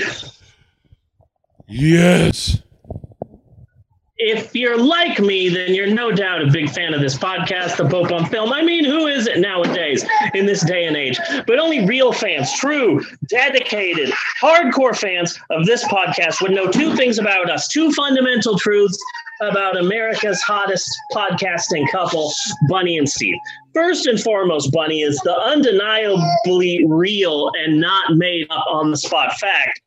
Bunny! Yes. If you're like me, then you're no doubt a big fan of this podcast, The Pope on Film. I mean, who is it nowadays in this day and age? But only real fans, true, dedicated, hardcore fans of this podcast would know two things about us, two fundamental truths about America's hottest podcasting couple, Bunny and Steve. First and foremost, Bunny is the undeniably real and not made up on the spot fact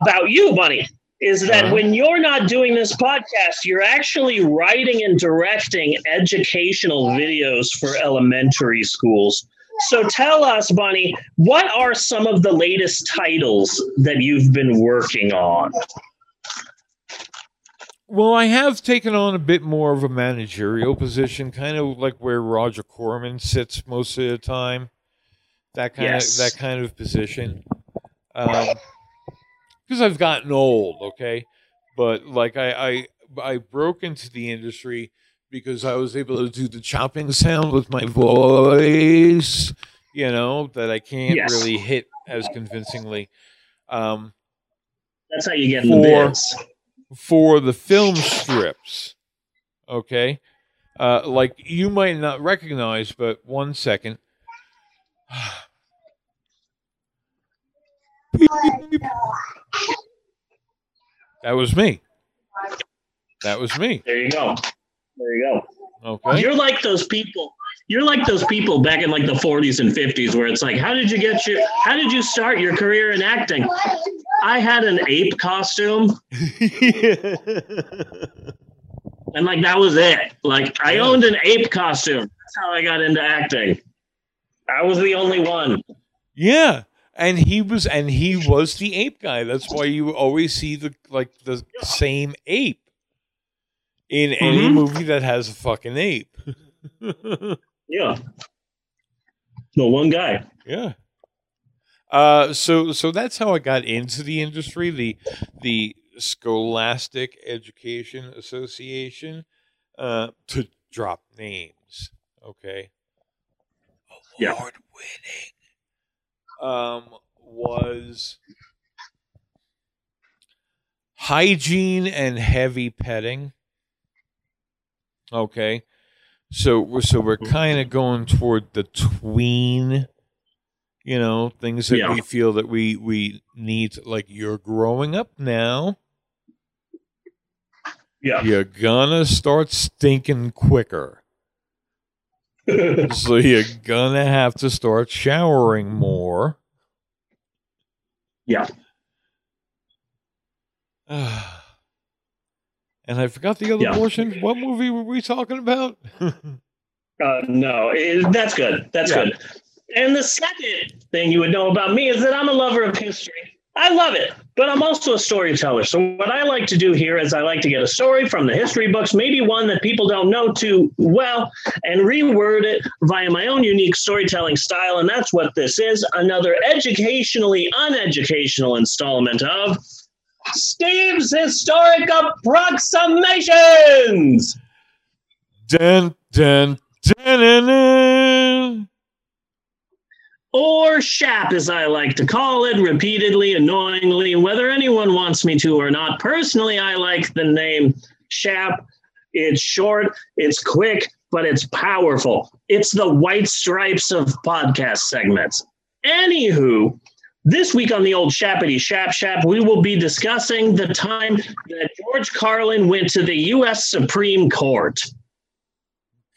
about you, Bunny is that Uh-huh. when you're not doing this podcast, you're actually writing and directing educational videos for elementary schools. So tell us, Bunny, what are some of the latest titles that you've been working on? Well, I have taken on a bit more of a managerial position, kind of like where Roger Corman sits most of the time. That kind Yes. of that kind of position. Um, because I've gotten old, okay. But like I, I I broke into the industry because I was able to do the chopping sound with my voice, you know, that I can't Yes. really hit as convincingly. Um, That's how you get in the For- for the film strips. Okay. Uh, like you might not recognize, but one second. that was me. That was me. There you go. There you go. Okay. You're like those people. You're like those people back in like the 40s and 50s where it's like, how did you get your, how did you start your career in acting? I had an ape costume and like that was it. Like I owned an ape costume. That's how I got into acting. I was the only one. yeah. And he was and he was the ape guy. That's why you always see the like the same ape in any Mhm. movie that has a fucking ape. Yeah. No one guy. Yeah. Uh, so so that's how I got into the industry. The the Scholastic Education Association. Uh, to drop names, okay. Yeah. Award winning. Um, was hygiene and heavy petting. Okay. So we're so we're kind of going toward the tween, you know, things that Yeah. we feel that we we need. Like you're growing up now, Yeah. you're gonna start stinking quicker, so you're gonna have to start showering more. Yeah. and I forgot the other Yeah. portion. What movie were we talking about? Uh, no, it, that's good. That's Yeah. good. And the second thing you would know about me is that I'm a lover of history. I love it, but I'm also a storyteller. So what I like to do here is I like to get a story from the history books, maybe one that people don't know too well, and reword it via my own unique storytelling style. And that's what this is another educationally uneducational installment of Steve's Historic Approximations. dun dun dun dun. dun. Or SHAP, as I like to call it, repeatedly, annoyingly, whether anyone wants me to or not. Personally, I like the name SHAP. It's short, it's quick, but it's powerful. It's the white stripes of podcast segments. Anywho, this week on the old Shappity Shap Shap, we will be discussing the time that George Carlin went to the U.S. Supreme Court.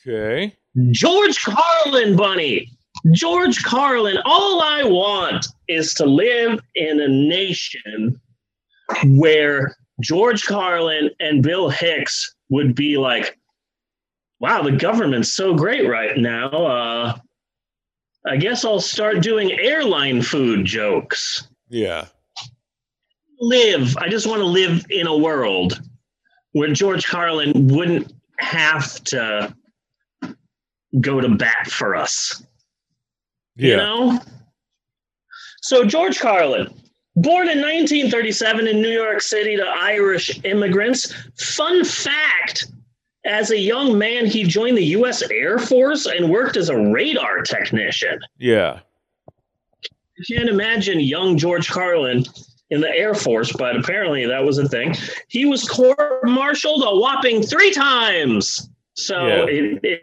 Okay. George Carlin, Bunny. George Carlin. All I want is to live in a nation where George Carlin and Bill Hicks would be like, wow, the government's so great right now. Uh, I guess I'll start doing airline food jokes. Yeah. Live. I just want to live in a world where George Carlin wouldn't have to go to bat for us. You Yeah. know? So, George Carlin, born in 1937 in New York City to Irish immigrants. Fun fact as a young man, he joined the U.S. Air Force and worked as a radar technician. Yeah. I can't imagine young George Carlin in the Air Force, but apparently that was a thing. He was court-martialed a whopping three times. So Yeah. it, it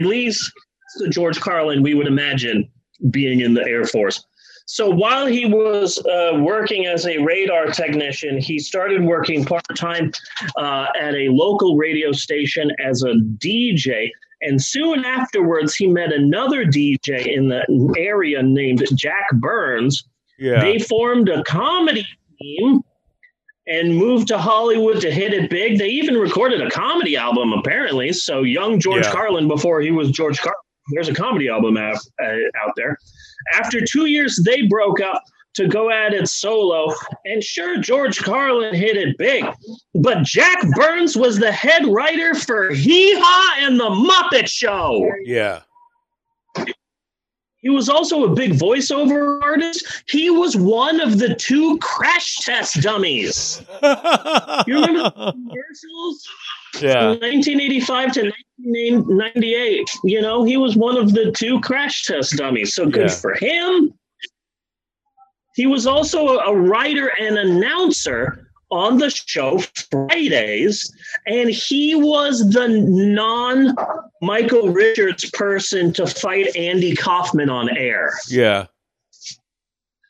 to George Carlin, we would imagine, being in the Air Force. So while he was uh, working as a radar technician, he started working part time uh, at a local radio station as a DJ. And soon afterwards, he met another DJ in the area named Jack Burns. Yeah. They formed a comedy team and moved to Hollywood to hit it big. They even recorded a comedy album, apparently. So, young George Yeah. Carlin, before he was George Carlin, there's a comedy album out, uh, out there. After two years, they broke up to go at it solo. And sure, George Carlin hit it big. But Jack Burns was the head writer for Hee Haw and The Muppet Show. yeah. He was also a big voiceover artist. He was one of the two crash test dummies. You remember Commercials yeah. from 1985 to 1998. You know, he was one of the two crash test dummies. So good Yeah. for him. He was also a writer and announcer on the show Fridays, and he was the non Michael Richards person to fight Andy Kaufman on air. Yeah.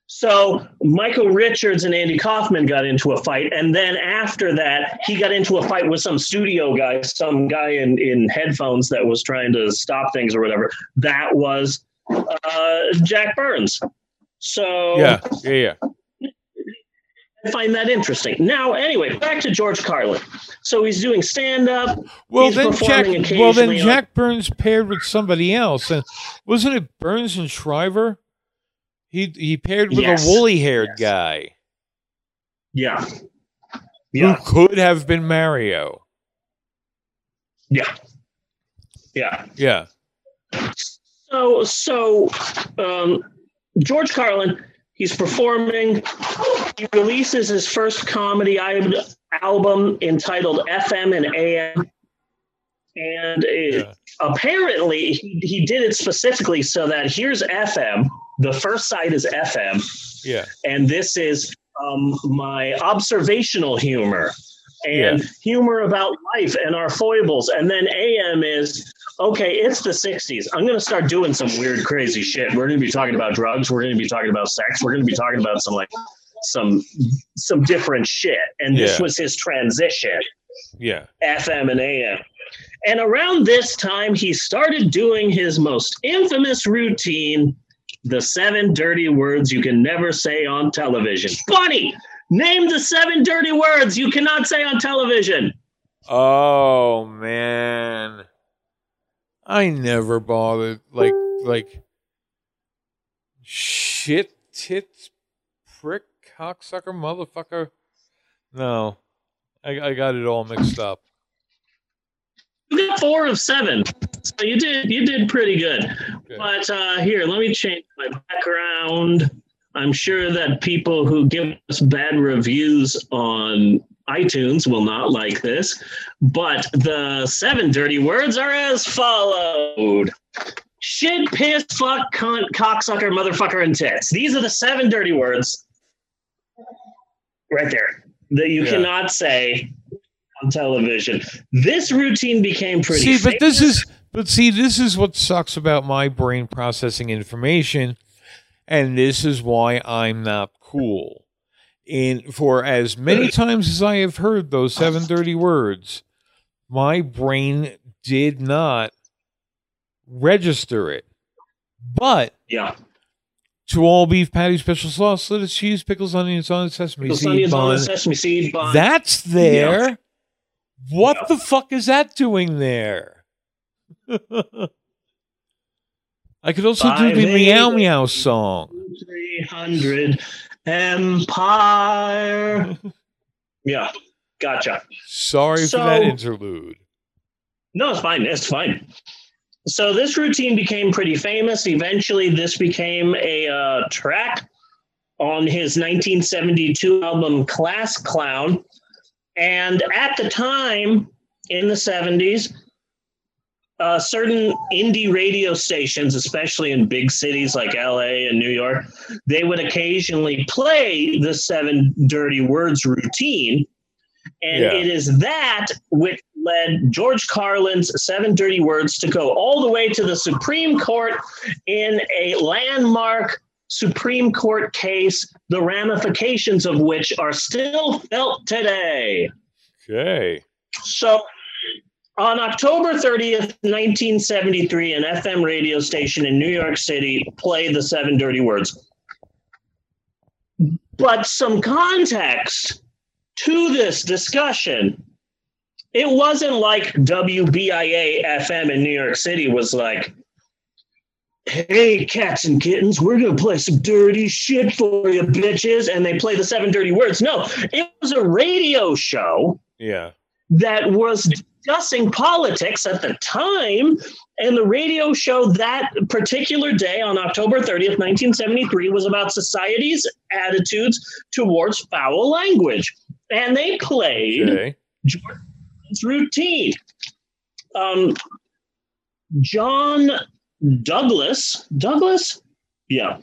So Michael Richards and Andy Kaufman got into a fight, and then after that, he got into a fight with some studio guy, some guy in in headphones that was trying to stop things or whatever. That was uh, Jack Burns. So Yeah. Yeah. Yeah. I find that interesting. Now, anyway, back to George Carlin. So he's doing stand up. Well then Jack well then occasionally on- Jack Burns paired with somebody else and wasn't it Burns and Schreiber? He he paired with Yes. a woolly haired Yes. guy Yeah. Yeah. who could have been Mario. Yeah. Yeah. Yeah. So, so um, George Carlin, he's performing. He releases his first comedy album entitled FM and AM, and it, Yeah. apparently he, he did it specifically so that here's FM. The first side is FM, Yeah. and this is um, my observational humor and humor about life and our foibles. And then AM is okay, it's the 60s. I'm going to start doing some weird, crazy shit. We're going to be talking about drugs. We're going to be talking about sex. We're going to be talking about some like some some different shit. And this Yeah. was his transition. Yeah. FM and AM. And around this time, he started doing his most infamous routine the seven dirty words you can never say on television. Bunny, name the seven dirty words you cannot say on television. Oh man. I never bothered like like shit tits prick cocksucker motherfucker. No. I, I got it all mixed up. You got four of seven. So you did you did pretty good. Okay. But uh, here, let me change my background. I'm sure that people who give us bad reviews on iTunes will not like this, but the seven dirty words are as followed. Shit, piss, fuck, cunt, cocksucker, motherfucker, and tits. These are the seven dirty words right there that you Yeah. cannot say on television. This routine became pretty See, but this is but see this is what sucks about my brain processing information and this is why I'm not cool. In for as many times as I have heard those seven dirty words, my brain did not register it. But yeah. to all beef patty, special sauce, lettuce, cheese, pickles, onions on sesame Pickles, seed onions bun. sesame seed bun. That's there. What Yeah. the fuck is that doing there? I could also do the meow meow song. 300 Empire. yeah, gotcha. Sorry So- for that interlude. No, it's fine. It's fine. So this routine became pretty famous. Eventually, this became a uh, track on his 1972 album Class Clown. And at the time, in the 70s, uh, certain indie radio stations, especially in big cities like LA and New York, they would occasionally play the seven dirty words routine. And Yeah. it is that which led George Carlin's Seven Dirty Words to go all the way to the Supreme Court in a landmark Supreme Court case, the ramifications of which are still felt today. Okay. So, on October 30th, 1973, an FM radio station in New York City played the seven dirty words. But some context to this discussion. It wasn't like WBIA FM in New York City was like, hey, cats and kittens, we're going to play some dirty shit for you, bitches. And they play the seven dirty words. No, it was a radio show Yeah. that was discussing politics at the time. And the radio show that particular day on October 30th, 1973, was about society's attitudes towards foul language. And they played Okay. Jordan's routine. Um, John Douglas, Douglas? Yeah.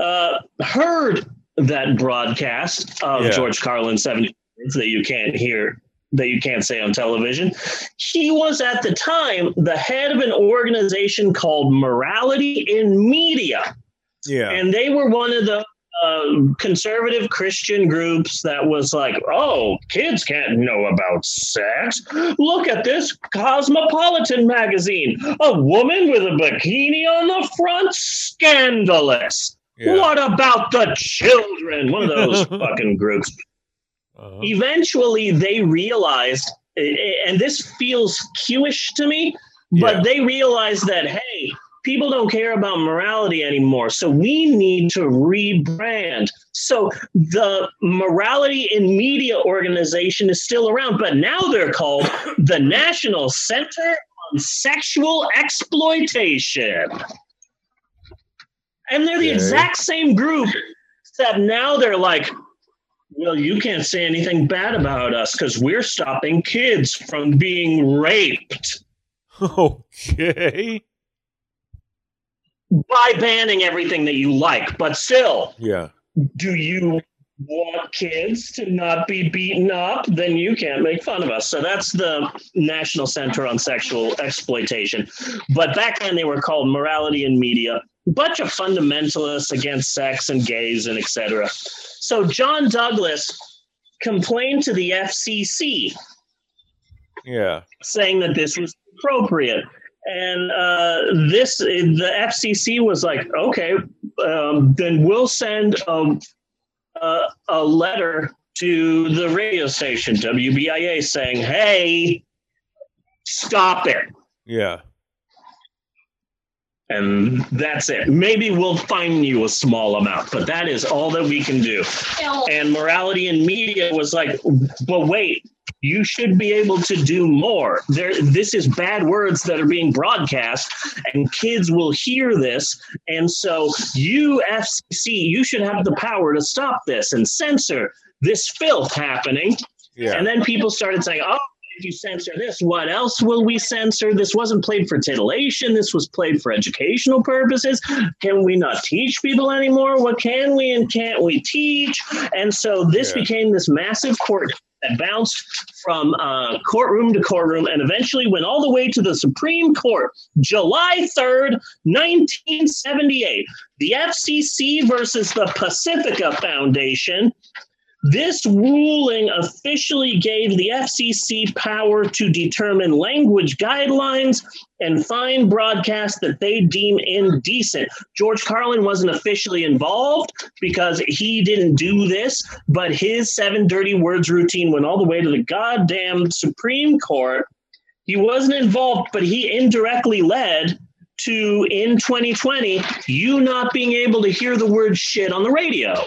Uh, heard that broadcast of Yeah. George Carlin's 70 that you can't hear, that you can't say on television. He was at the time the head of an organization called Morality in Media. Yeah. And they were one of the uh, conservative Christian groups that was like, oh, kids can't know about sex. Look at this Cosmopolitan magazine. A woman with a bikini on the front? Scandalous. yeah. What about the children? One of those fucking groups. Uh-huh. Eventually, they realized, and this feels Q-ish to me, but Yeah. they realized that, hey, people don't care about morality anymore. So we need to rebrand. So the Morality in Media organization is still around, but now they're called the National Center on Sexual Exploitation. And they're the Okay. exact same group, except now they're like, well, you can't say anything bad about us because we're stopping kids from being raped Okay. by banning everything that you like. But still, Yeah. do you want kids to not be beaten up? Then you can't make fun of us. So that's the National Center on Sexual Exploitation. But back then they were called Morality and Media. Bunch of fundamentalists against sex and gays and etc. So John Douglas complained to the FCC Yeah. saying that this was appropriate. And uh, this, the FCC was like, okay, um, then we'll send a, a, a letter to the radio station, WBIA, saying, hey, stop it. Yeah. And that's it. Maybe we'll fine you a small amount, but that is all that we can do. And morality in media was like, but wait, you should be able to do more. There, this is bad words that are being broadcast, and kids will hear this. And so, you FCC, you should have the power to stop this and censor this filth happening. Yeah. And then people started saying, oh, you censor this, what else will we censor? This wasn't played for titillation. This was played for educational purposes. Can we not teach people anymore? What can we and can't we teach? And so this Yeah. became this massive court that bounced from uh, courtroom to courtroom and eventually went all the way to the Supreme Court, July 3rd, 1978. The FCC versus the Pacifica Foundation. This ruling officially gave the FCC power to determine language guidelines and fine broadcasts that they deem indecent. George Carlin wasn't officially involved because he didn't do this, but his seven dirty words routine went all the way to the goddamn Supreme Court. He wasn't involved, but he indirectly led to in 2020 you not being able to hear the word shit on the radio.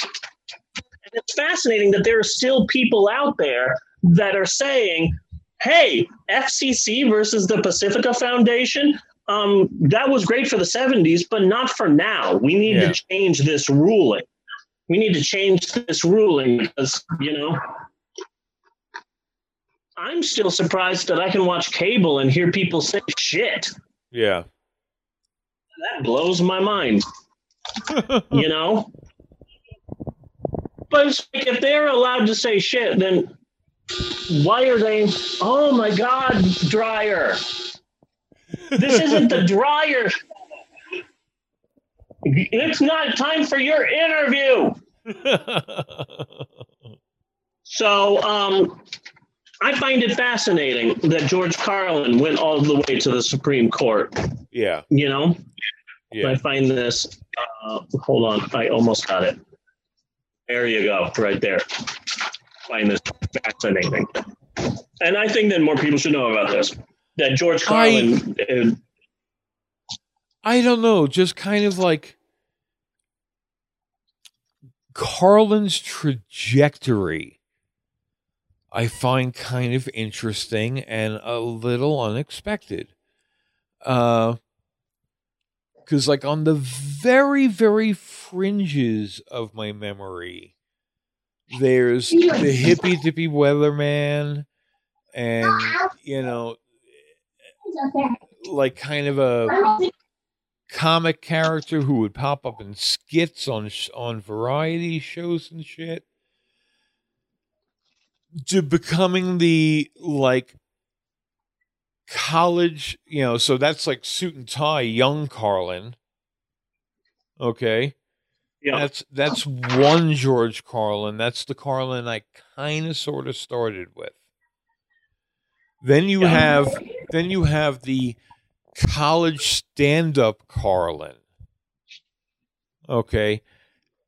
It's fascinating that there are still people out there that are saying, hey, FCC versus the Pacifica Foundation, um, that was great for the 70s, but not for now. We need Yeah. to change this ruling. We need to change this ruling because, you know, I'm still surprised that I can watch cable and hear people say shit. Yeah. That blows my mind. you know? But it's like if they're allowed to say shit, then why are they? Oh my God, dryer. This isn't the dryer. It's not time for your interview. so, um, I find it fascinating that George Carlin went all the way to the Supreme Court. yeah. You know, Yeah. I find this. Uh, hold on, I almost got it. There you go, right there. find this fascinating, and I think that more people should know about this. That George Carlin. uh, I don't know, just kind of like Carlin's trajectory. I find kind of interesting and a little unexpected. Uh because like on the very very fringes of my memory there's the hippy dippy weatherman and you know like kind of a comic character who would pop up in skits on on variety shows and shit to becoming the like college you know so that's like suit and tie young carlin. Okay. Yeah, that's that's one george carlin. That's the carlin i kind of sort of started with. Then you Yeah. have then you have the college stand-up carlin. Okay.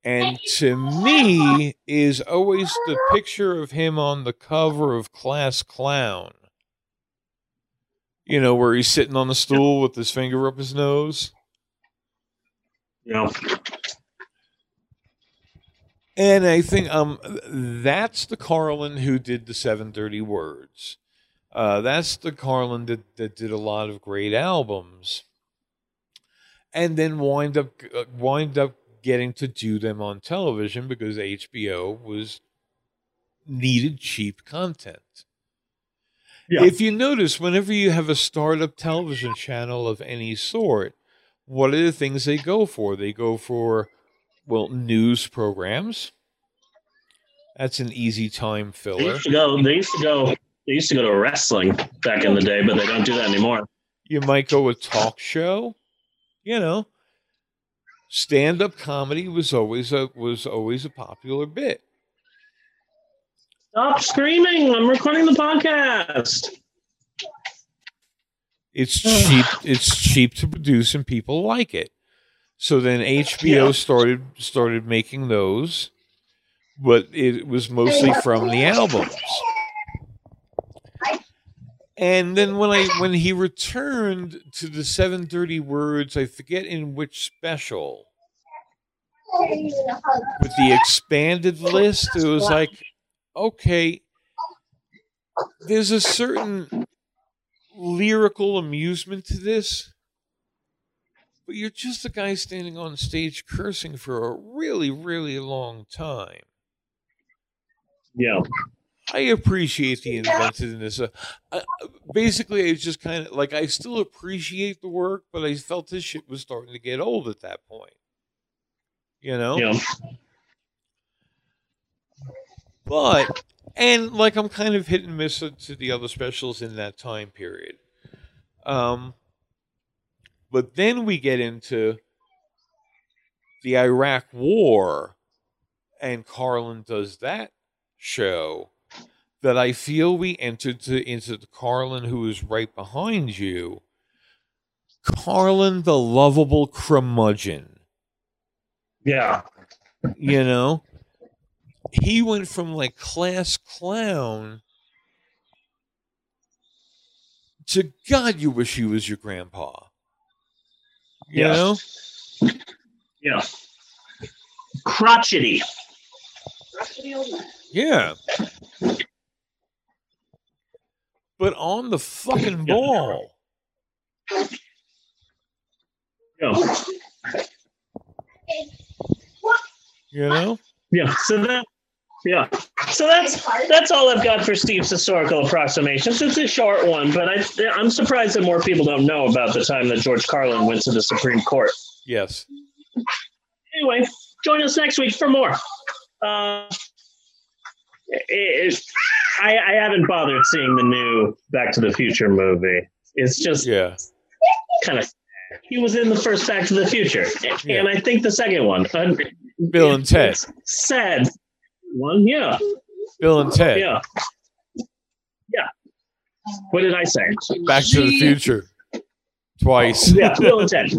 And to me is always the picture of him on the cover of class clown you know where he's sitting on the stool with his finger up his nose yeah, And I think um that's the Carlin who did the seven dirty words. Uh, that's the Carlin that, that did a lot of great albums, and then wind up uh, wind up getting to do them on television because HBO was needed cheap content. Yeah. If you notice, whenever you have a startup television channel of any sort, what are the things they go for? They go for well, news programs. That's an easy time filler. they used to go. They used to go. They used to go to wrestling back in the day, but they don't do that anymore. You might go a talk show. You know, stand up comedy was always a was always a popular bit. Stop screaming! I'm recording the podcast. It's cheap. It's cheap to produce, and people like it. So then HBO Yeah. started started making those, but it was mostly from the albums. And then when I when he returned to the seven dirty words, I forget in which special, with the expanded list, it was like, okay, there's a certain lyrical amusement to this, but you're just a guy standing on stage cursing for a really, really long time. Yeah, I appreciate the inventiveness. Uh, uh, basically, it's just kind of like I still appreciate the work, but I felt this shit was starting to get old at that point. You know? yeah, But and like I'm kind of hit and miss to the other specials in that time period. Um but then we get into the Iraq War and Carlin does that show that I feel we entered to, into the Carlin who is right behind you. Carlin the lovable curmudgeon yeah. you know he went from like class clown to god you wish he was your grandpa you Yeah. know Yeah. Crotchety. yeah but on the fucking ball Yeah. you know Yeah. So that Yeah. So that's that's all I've got for Steve's historical approximations. It's a short one, but I, I'm surprised that more people don't know about the time that George Carlin went to the Supreme Court. Yes. Anyway, join us next week for more. Uh, it, I, I haven't bothered seeing the new Back to the Future movie. It's just Yeah. kind of. He was in the first Back to the Future, Yeah. and I think the second one. Bill and Ted. Sad one, yeah, Bill and Ted. yeah, yeah. What did I say? Back to the Future. Twice. Yeah, Bill and Ted.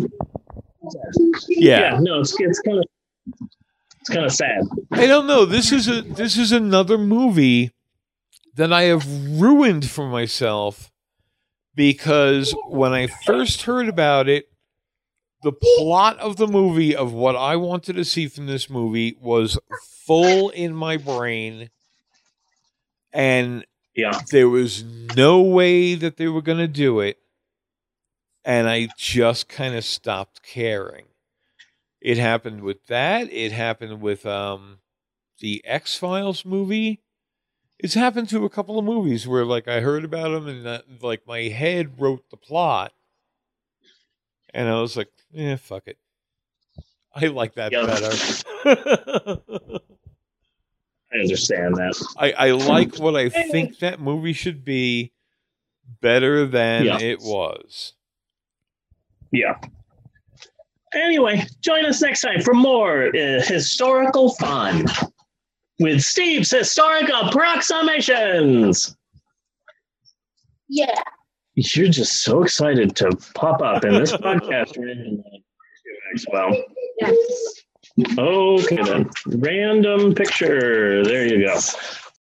Yeah. Yeah, no, it's it's kind of it's kind of sad. I don't know. This is a this is another movie that I have ruined for myself because when I first heard about it, the plot of the movie of what I wanted to see from this movie was full in my brain and Yeah, there was no way that they were going to do it and i just kind of stopped caring. It happened with that. It happened with um the x-files movie. It's happened to a couple of movies where like i heard about them and that, like my head wrote the plot and i was like yeah fuck it i like that Yeah. better I understand that. I, I like what I think that movie should be better than Yeah. it was. Yeah. Anyway, join us next time for more uh, historical fun with Steve's historic approximations. Yeah. You're just so excited to pop up in this podcast. Well, yes. okay then. Random picture. There you go.